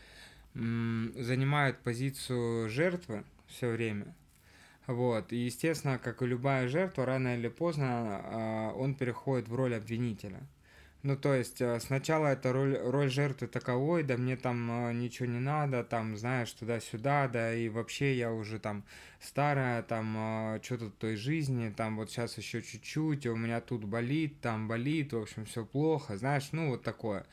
м, занимает позицию жертвы все время. Вот. И, естественно, как и любая жертва, рано или поздно э, он переходит в роль обвинителя. Ну, то есть, э, сначала это роль, роль жертвы таковой, да мне там э, ничего не надо, там, знаешь, туда-сюда, да, и вообще я уже там старая, там, э, что-то той жизни, там, вот сейчас еще чуть-чуть, у меня тут болит, там болит, в общем, все плохо, знаешь, ну, вот такое.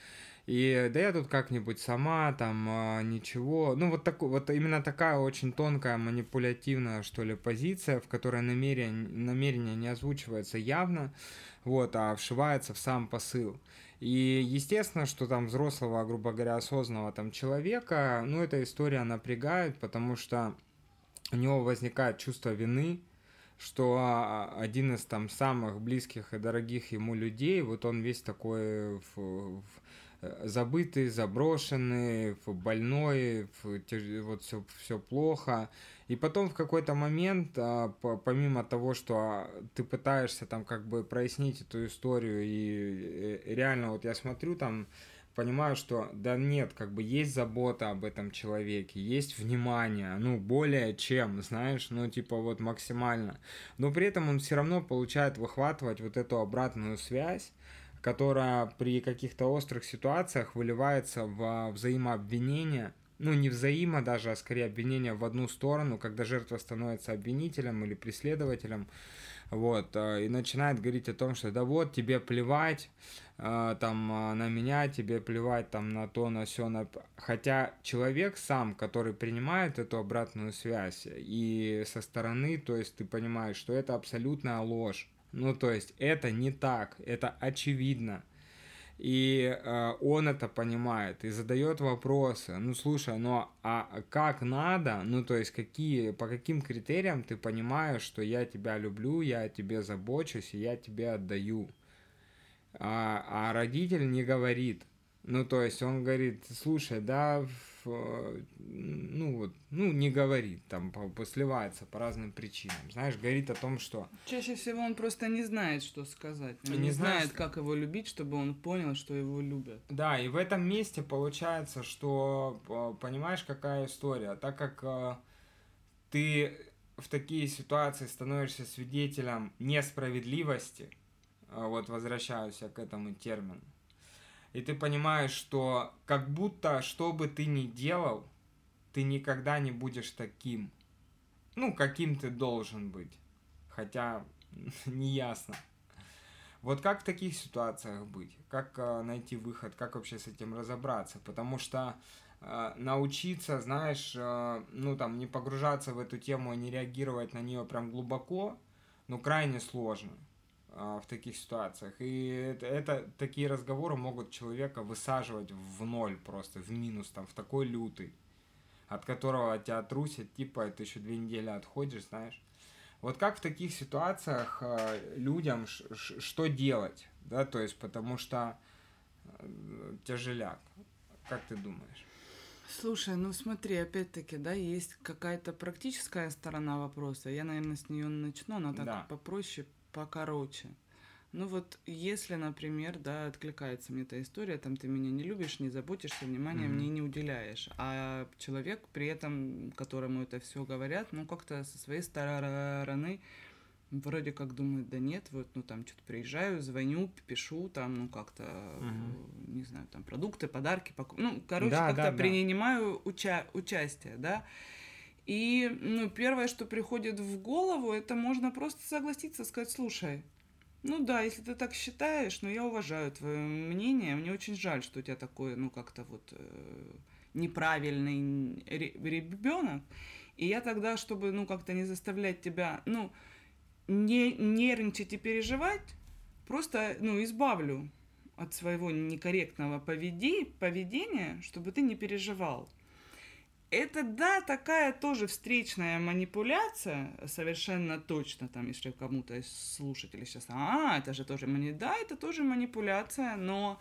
И да я тут как-нибудь сама, там, ничего. Ну, вот, так, вот именно такая очень тонкая, манипулятивная, что ли, позиция, в которой намерение, намерение не озвучивается явно, вот, а вшивается в сам посыл. И естественно, что там взрослого, грубо говоря, осознанного там человека, ну, эта история напрягает, потому что у него возникает чувство вины, что а, один из там самых близких и дорогих ему людей, вот он весь такой в, в, забытый, заброшенный, больной, вот все, все плохо. И потом в какой-то момент, а, помимо того, что а, ты пытаешься там как бы прояснить эту историю, и э, реально вот я смотрю там, понимаю, что да нет, как бы есть забота об этом человеке, есть внимание, ну, более чем, знаешь, ну, типа вот максимально. Но при этом он все равно получает выхватывать вот эту обратную связь, которая при каких-то острых ситуациях выливается в взаимообвинение, ну не взаимо даже, а скорее обвинение в одну сторону, когда жертва становится обвинителем или преследователем, вот, э, и начинает говорить о том, что да вот, тебе плевать, э, там, на меня, тебе плевать, там, на то, на все, на... Хотя человек сам, который принимает эту обратную связь, и со стороны, то есть ты понимаешь, что это абсолютная ложь, ну, то есть это не так, это очевидно. И э, он это понимает и задает вопросы. Ну, слушай, ну а как надо? Ну, то есть какие, по каким критериям ты понимаешь, что я тебя люблю, я о тебе забочусь и я тебе отдаю? А, а родитель не говорит. Ну, то есть он говорит, слушай, да, ну вот, ну не говорит, там сливается по разным причинам, знаешь, говорит о том, что... Чаще всего он просто не знает, что сказать, он не, не знает, знает, как его любить, чтобы он понял, что его любят. Да, и в этом месте получается, что, понимаешь, какая история, так как э, ты в такие ситуации становишься свидетелем несправедливости, э, вот возвращаюсь я к этому термину, и ты понимаешь, что как будто, что бы ты ни делал, ты никогда не будешь таким. Ну, каким ты должен быть. Хотя, не ясно. Вот как в таких ситуациях быть? Как э, найти выход? Как вообще с этим разобраться? Потому что э, научиться, знаешь, э, ну там не погружаться в эту тему и не реагировать на нее прям глубоко, ну крайне сложно. А, в таких ситуациях. И это, это такие разговоры могут человека высаживать в ноль просто, в минус, там, в такой лютый, от которого тебя трусит, типа, ты еще две недели отходишь, знаешь. Вот как в таких ситуациях э, людям что делать, да, то есть потому что э, тяжеляк, как ты думаешь? Слушай, ну смотри, опять-таки, да, есть какая-то практическая сторона вопроса. Я, наверное, с нее начну, но так да. попроще, покороче. Ну вот, если, например, да, откликается мне эта история, там ты меня не любишь, не заботишься, внимания mm-hmm. мне не уделяешь, а человек при этом, которому это все говорят, ну как-то со своей стороны вроде как думает, да нет, вот, ну там что-то приезжаю, звоню, пишу, там, ну как-то, mm-hmm. не знаю, там продукты, подарки, пок... ну, короче, да, как-то да, принимаю да. Уча- участие, да. И, ну, первое, что приходит в голову, это можно просто согласиться, сказать, слушай, ну да, если ты так считаешь, но я уважаю твое мнение. Мне очень жаль, что у тебя такой, ну как-то вот э, неправильный ребенок. И я тогда, чтобы, ну как-то не заставлять тебя, ну не нервничать и переживать, просто, ну избавлю от своего некорректного поведения, чтобы ты не переживал это, да, такая тоже встречная манипуляция, совершенно точно, там, если кому-то из слушателей сейчас, а, это же тоже манипуляция, да, это тоже манипуляция, но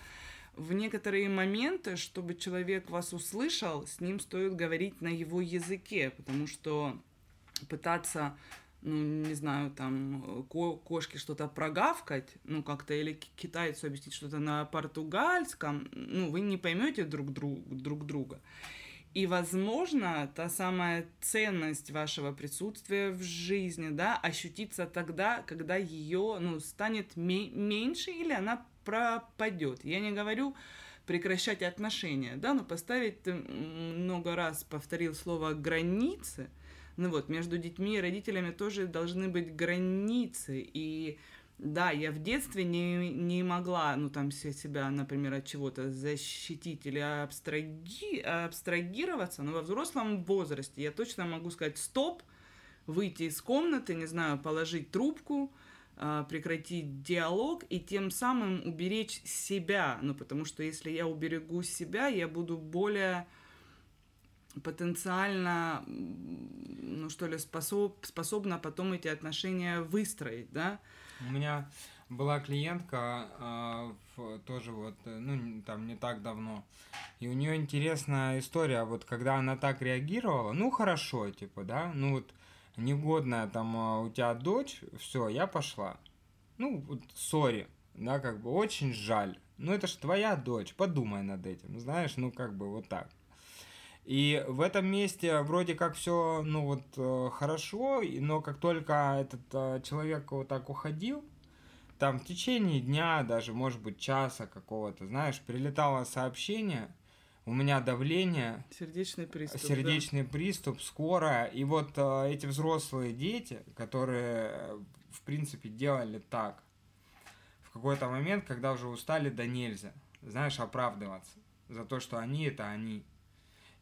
в некоторые моменты, чтобы человек вас услышал, с ним стоит говорить на его языке, потому что пытаться ну, не знаю, там, ко кошки что-то прогавкать, ну, как-то, или китайцу объяснить что-то на португальском, ну, вы не поймете друг, друг, друг друга. И, возможно, та самая ценность вашего присутствия в жизни, да, ощутится тогда, когда ее, ну, станет меньше или она пропадет. Я не говорю прекращать отношения, да, но поставить, много раз повторил слово границы, ну вот, между детьми и родителями тоже должны быть границы, и да, я в детстве не, не могла, ну, там, себя, например, от чего-то защитить или абстраги, абстрагироваться, но во взрослом возрасте я точно могу сказать «стоп», выйти из комнаты, не знаю, положить трубку, а, прекратить диалог и тем самым уберечь себя, ну, потому что если я уберегу себя, я буду более потенциально, ну, что ли, способ, способна потом эти отношения выстроить, да, у меня была клиентка э, тоже вот, э, ну, там не так давно. И у нее интересная история, вот когда она так реагировала, ну хорошо, типа, да, ну вот негодная там а, у тебя дочь, все, я пошла. Ну, вот, сори, да, как бы очень жаль. Ну это ж твоя дочь, подумай над этим, знаешь, ну как бы вот так. И в этом месте вроде как все, ну вот, э, хорошо, но как только этот э, человек вот так уходил, там в течение дня, даже, может быть, часа какого-то, знаешь, прилетало сообщение, у меня давление, сердечный приступ, сердечный да. приступ, скорая, и вот э, эти взрослые дети, которые, в принципе, делали так, в какой-то момент, когда уже устали до нельзя, знаешь, оправдываться за то, что они это они.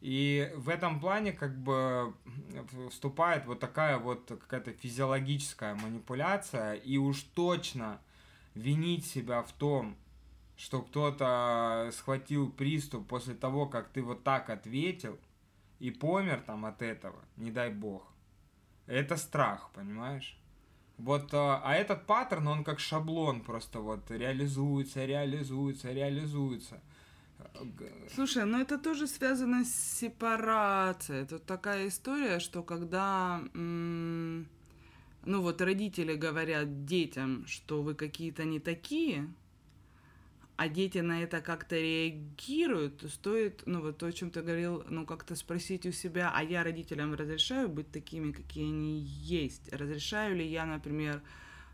И в этом плане как бы вступает вот такая вот какая-то физиологическая манипуляция, и уж точно винить себя в том, что кто-то схватил приступ после того, как ты вот так ответил, и помер там от этого, не дай бог. Это страх, понимаешь? Вот, а, а этот паттерн, он как шаблон просто вот реализуется, реализуется, реализуется. Слушай, ну это тоже связано с сепарацией. Это такая история, что когда, ну вот родители говорят детям, что вы какие-то не такие, а дети на это как-то реагируют, то стоит, ну вот то, о чем ты говорил, ну как-то спросить у себя, а я родителям разрешаю быть такими, какие они есть? Разрешаю ли я, например,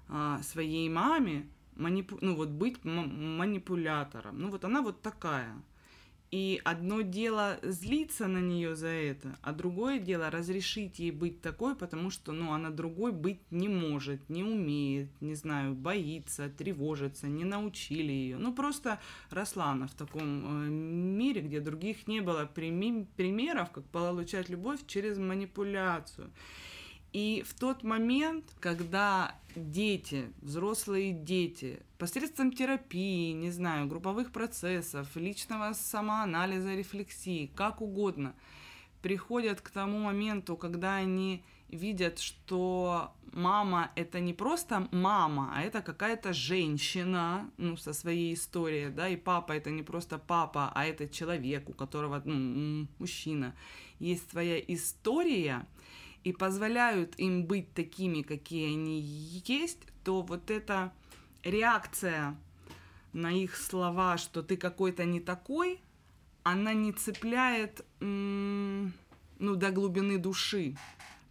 а, своей маме манипу... ну вот быть манипулятором. Ну вот она вот такая. И одно дело злиться на нее за это, а другое дело разрешить ей быть такой, потому что, ну, она другой быть не может, не умеет, не знаю, боится, тревожится, не научили ее. Ну, просто росла она в таком э, мире, где других не было примеров, как получать любовь через манипуляцию. И в тот момент, когда дети, взрослые дети, посредством терапии, не знаю, групповых процессов, личного самоанализа, рефлексии, как угодно, приходят к тому моменту, когда они видят, что мама это не просто мама, а это какая-то женщина, ну, со своей историей, да, и папа это не просто папа, а это человек, у которого, ну, мужчина, есть своя история, и позволяют им быть такими, какие они есть, то вот эта реакция на их слова, что ты какой-то не такой, она не цепляет, ну, до глубины души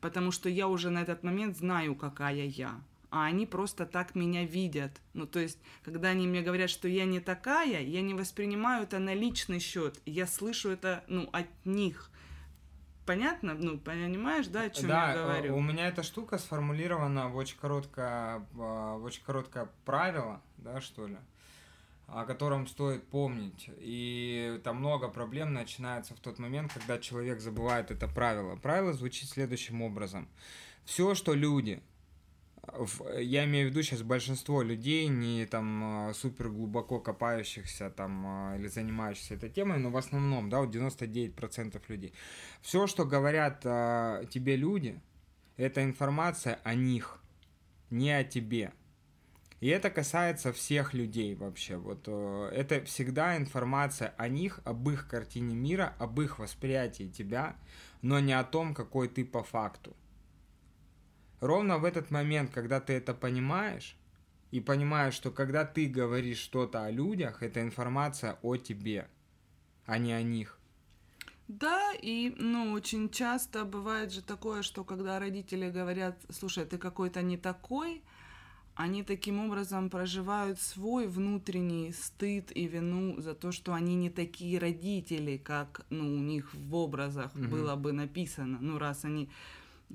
потому что я уже на этот момент знаю, какая я. А они просто так меня видят. Ну, то есть, когда они мне говорят, что я не такая, я не воспринимаю это на личный счет. Я слышу это, ну, от них. Понятно? Ну, понимаешь, да, о чем да, я говорю? у меня эта штука сформулирована в очень короткое, в очень короткое правило, да, что ли о котором стоит помнить. И там много проблем начинается в тот момент, когда человек забывает это правило. Правило звучит следующим образом. Все, что люди, я имею в виду сейчас большинство людей, не там а, супер глубоко копающихся там а, или занимающихся этой темой, но в основном, да, вот 99% людей. Все, что говорят а, тебе люди, это информация о них, не о тебе. И это касается всех людей вообще. Вот э, это всегда информация о них, об их картине мира, об их восприятии тебя, но не о том, какой ты по факту. Ровно в этот момент, когда ты это понимаешь, и понимаешь, что когда ты говоришь что-то о людях, это информация о тебе, а не о них. Да, и, ну, очень часто бывает же такое, что когда родители говорят, слушай, ты какой-то не такой, они таким образом проживают свой внутренний стыд и вину за то, что они не такие родители, как ну, у них в образах угу. было бы написано. Ну, раз они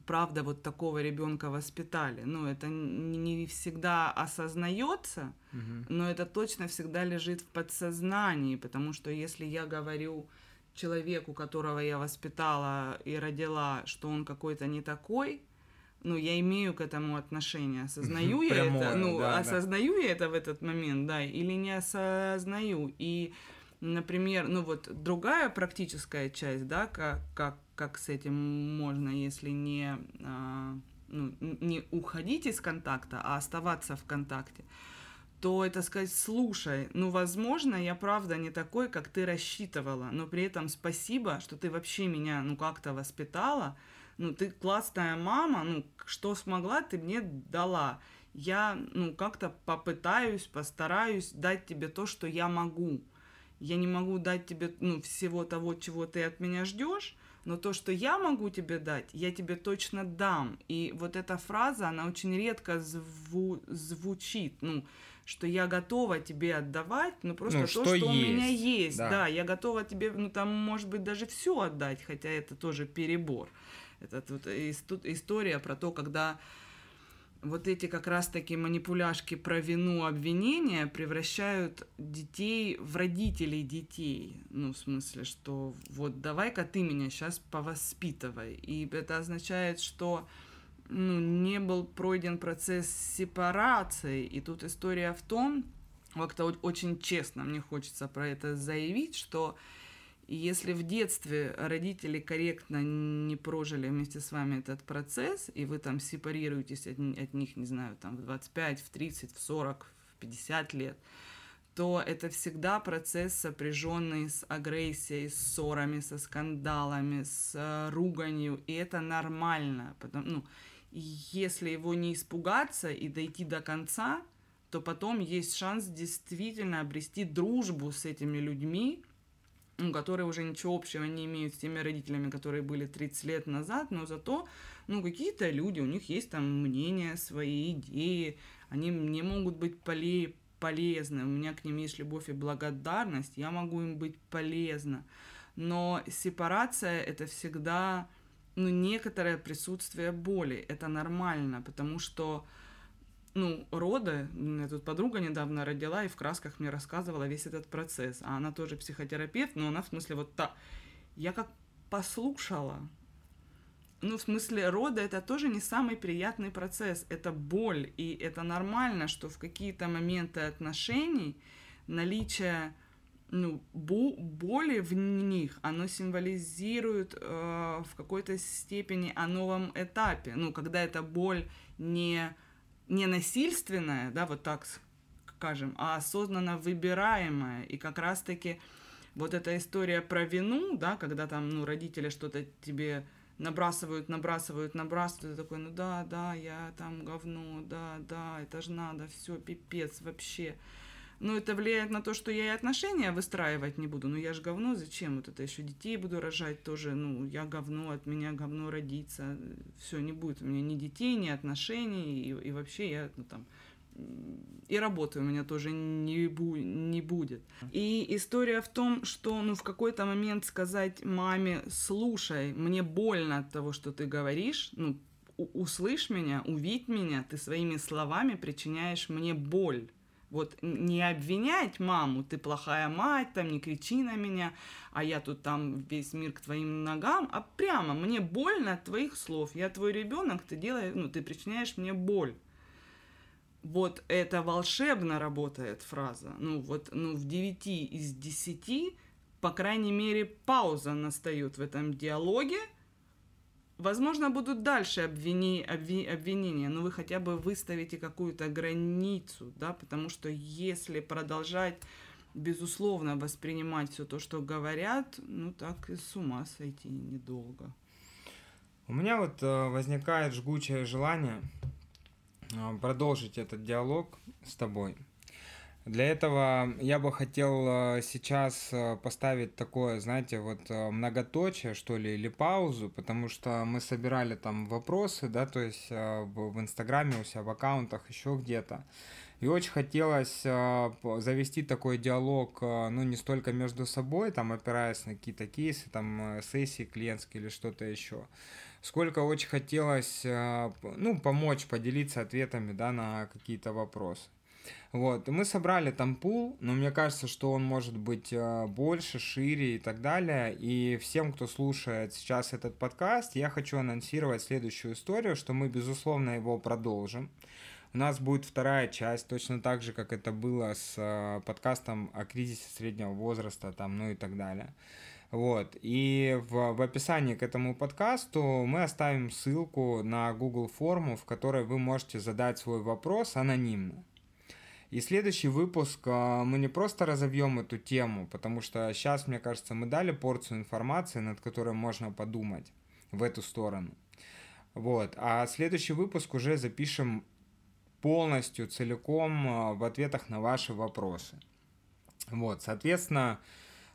правда вот такого ребенка воспитали. Ну, это не всегда осознается, угу. но это точно всегда лежит в подсознании, потому что если я говорю человеку, которого я воспитала и родила, что он какой-то не такой, ну, я имею к этому отношение. Осознаю я Прямое, это, ну, да, осознаю да. я это в этот момент, да, или не осознаю. И, например, ну вот другая практическая часть, да, как, как, как с этим можно, если не, а, ну, не уходить из контакта, а оставаться в контакте то это сказать, слушай, ну, возможно, я правда не такой, как ты рассчитывала, но при этом спасибо, что ты вообще меня, ну, как-то воспитала, ну, ты классная мама, ну, что смогла, ты мне дала. Я, ну, как-то попытаюсь, постараюсь дать тебе то, что я могу. Я не могу дать тебе, ну, всего того, чего ты от меня ждешь, но то, что я могу тебе дать, я тебе точно дам. И вот эта фраза, она очень редко зву звучит, ну, что я готова тебе отдавать, ну, просто ну, то, что, что у меня есть. Да. да, я готова тебе, ну, там, может быть, даже все отдать, хотя это тоже перебор. Это тут история про то, когда вот эти как раз-таки манипуляшки про вину, обвинения превращают детей в родителей детей. Ну, в смысле, что вот давай-ка ты меня сейчас повоспитывай. И это означает, что ну, не был пройден процесс сепарации. И тут история в том, как-то очень честно мне хочется про это заявить, что и если в детстве родители корректно не прожили вместе с вами этот процесс, и вы там сепарируетесь от, от них, не знаю, там в 25, в 30, в 40, в 50 лет, то это всегда процесс, сопряженный с агрессией, с ссорами, со скандалами, с э, руганью, и это нормально. Потому, ну, если его не испугаться и дойти до конца, то потом есть шанс действительно обрести дружбу с этими людьми, ну, которые уже ничего общего не имеют с теми родителями, которые были 30 лет назад, но зато, ну, какие-то люди, у них есть там мнения, свои идеи, они мне могут быть поле полезны, у меня к ним есть любовь и благодарность, я могу им быть полезна. Но сепарация — это всегда, ну, некоторое присутствие боли, это нормально, потому что ну, роды, меня тут подруга недавно родила и в красках мне рассказывала весь этот процесс. А она тоже психотерапевт, но она в смысле вот та... Я как послушала, ну, в смысле, рода это тоже не самый приятный процесс, это боль, и это нормально, что в какие-то моменты отношений наличие ну, бу боли в них, оно символизирует э, в какой-то степени о новом этапе. Ну, когда эта боль не, не насильственная, да, вот так скажем, а осознанно выбираемая. И как раз-таки вот эта история про вину, да, когда там, ну, родители что-то тебе набрасывают, набрасывают, набрасывают, ты такой, ну да, да, я там говно, да, да, это же надо, все, пипец вообще. Но это влияет на то, что я и отношения выстраивать не буду. Ну я же говно, зачем вот это еще детей буду рожать тоже, ну я говно, от меня говно родится, все, не будет у меня ни детей, ни отношений, и, и вообще я, ну там, и работы у меня тоже не, бу не будет. И история в том, что ну, в какой-то момент сказать маме, слушай, мне больно от того, что ты говоришь, ну, услышь меня, увидь меня, ты своими словами причиняешь мне боль. Вот не обвинять маму, ты плохая мать, там не кричи на меня, а я тут там весь мир к твоим ногам, а прямо мне больно от твоих слов. Я твой ребенок, ты делаешь, ну, ты причиняешь мне боль. Вот это волшебно работает фраза. Ну вот, ну в 9 из 10, по крайней мере, пауза настает в этом диалоге, Возможно, будут дальше обвини, обви, обвинения, но вы хотя бы выставите какую-то границу, да, потому что если продолжать безусловно воспринимать все то, что говорят, ну так и с ума сойти недолго. У меня вот э, возникает жгучее желание э, продолжить этот диалог с тобой. Для этого я бы хотел э, сейчас э, поставить такое, знаете, вот э, многоточие, что ли, или паузу, потому что мы собирали там вопросы, да, то есть в Инстаграме у себя в аккаунтах, еще где-то. И очень хотелось завести такой диалог, ну, не столько между собой, там, опираясь на какие-то кейсы, там, сессии клиентские или что-то еще, сколько очень хотелось, ну, помочь, поделиться ответами, да, на какие-то вопросы. Вот, мы собрали там пул, но мне кажется, что он может быть э, больше, шире и так далее. И всем, кто слушает сейчас этот подкаст, я хочу анонсировать следующую историю, что мы, безусловно, его продолжим. У нас будет вторая часть, точно так же, как это было с э, подкастом о кризисе среднего возраста, там, ну и так далее. Вот. И в, в описании к этому подкасту мы оставим ссылку на Google форму, в которой вы можете задать свой вопрос анонимно. И следующий выпуск а, мы не просто разовьем эту тему, потому что сейчас, мне кажется, мы дали порцию информации, над которой можно подумать в эту сторону. Вот. А следующий выпуск уже запишем полностью, целиком а, в ответах на ваши вопросы. Вот, соответственно,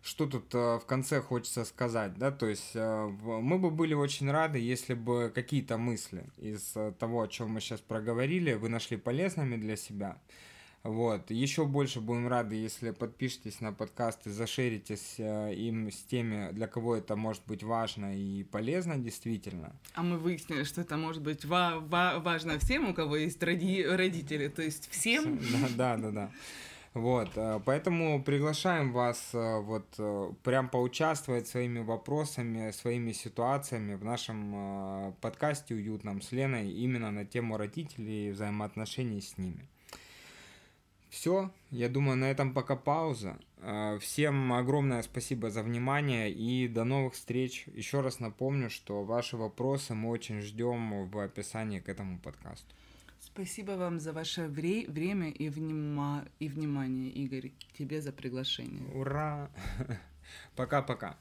что тут а, в конце хочется сказать, да, то есть мы бы были очень рады, если бы какие-то мысли из того, о чем мы сейчас проговорили, вы нашли полезными для себя. Вот. Еще больше будем рады, если подпишетесь на подкаст и зашеритесь э, им с теми, для кого это может быть важно и полезно действительно. А мы выяснили, что это может быть ва- ва- важно всем, у кого есть роди- родители, то есть всем. Да, да, да, да. Вот, э, поэтому приглашаем вас э, вот прям поучаствовать своими вопросами, своими ситуациями в нашем подкасте «Уютном» с Леной именно на тему родителей и взаимоотношений с ними. Все, я думаю, на этом пока пауза. А, всем огромное спасибо за внимание и до новых встреч. Еще раз напомню, что ваши вопросы мы очень ждем в описании к этому подкасту. Спасибо вам за ваше вре- время и, внима- и внимание, Игорь. Тебе за приглашение. Ура! Пока-пока.